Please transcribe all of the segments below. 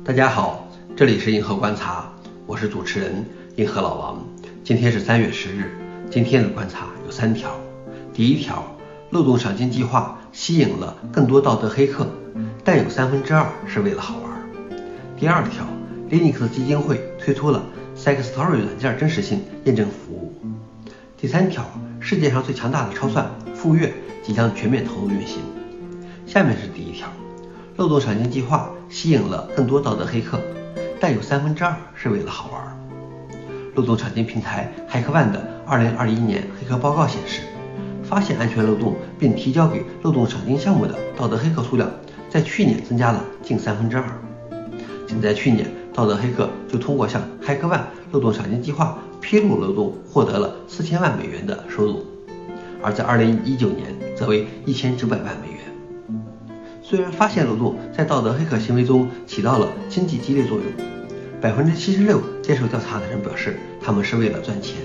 大家好，这里是硬核观察，我是主持人硬核老王。今天是三月十日，今天的观察有三条。第一条，漏洞赏金计划吸引了更多道德黑客，但有三分之二是为了好玩。第二条，Linux 基金会推出了 Sextory 软件真实性验证服务。第三条，世界上最强大的超算富岳即将全面投入运行。下面是第一条。漏洞赏金计划吸引了更多道德黑客，但有三分之二是为了好玩。漏洞赏金平台 HackOne 的2021年黑客报告显示，发现安全漏洞并提交给漏洞赏金项目的道德黑客数量，在去年增加了近三分之二。仅在去年，道德黑客就通过向 HackOne 漏洞赏金计划披露漏洞，获得了四千万美元的收入，而在2019年，则为一千九百万美元。虽然发现漏洞在道德黑客行为中起到了经济激励作用，百分之七十六接受调查的人表示他们是为了赚钱，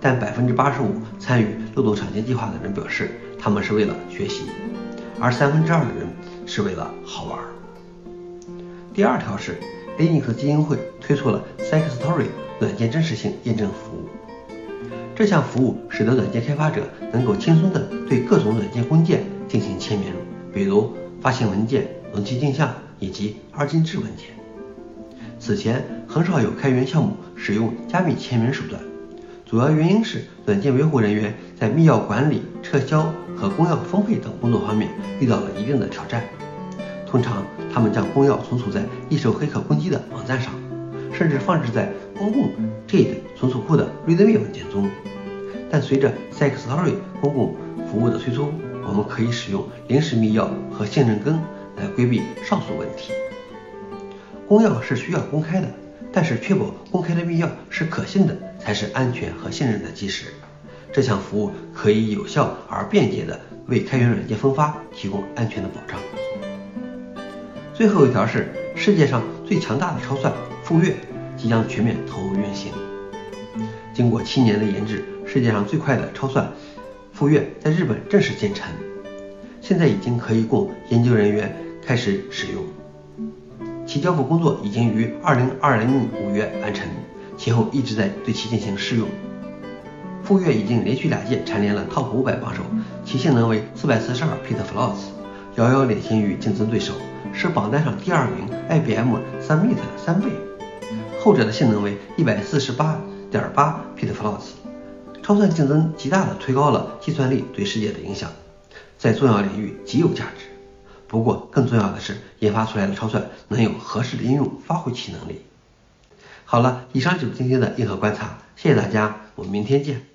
但百分之八十五参与漏洞赏金计划的人表示他们是为了学习，而三分之二的人是为了好玩。第二条是 Linux 基金会推出了 Sextory 软件真实性验证服务，这项服务使得软件开发者能够轻松地对各种软件工件进行签名，比如。发行文件、容器镜像以及二进制文件。此前很少有开源项目使用加密签名手段，主要原因是软件维护人员在密钥管理、撤销和公钥分配等工作方面遇到了一定的挑战。通常，他们将公钥存储在易受黑客攻击的网站上，甚至放置在公共 JIT 存储库的 README 文件中。但随着 Sextory 公共服务的推出，我们可以使用临时密钥和信任根来规避上述问题。公钥是需要公开的，但是确保公开的密钥是可信的，才是安全和信任的基石。这项服务可以有效而便捷地为开源软件分发提供安全的保障。最后一条是世界上最强大的超算富岳即将全面投入运行。经过七年的研制，世界上最快的超算。富岳在日本正式建成，现在已经可以供研究人员开始使用。其交付工作已经于二零二零年五月完成，其后一直在对其进行试用。富岳已经连续两届蝉联了 TOP 五百榜首，其性能为四百四十二 petaflops，遥遥领先于竞争对手，是榜单上第二名 IBM Summit 的三倍。后者的性能为一百四十八点八 petaflops。超算竞争极大地推高了计算力对世界的影响，在重要领域极有价值。不过，更重要的是，研发出来的超算能有合适的应用，发挥其能力。好了，以上就是今天的硬核观察，谢谢大家，我们明天见。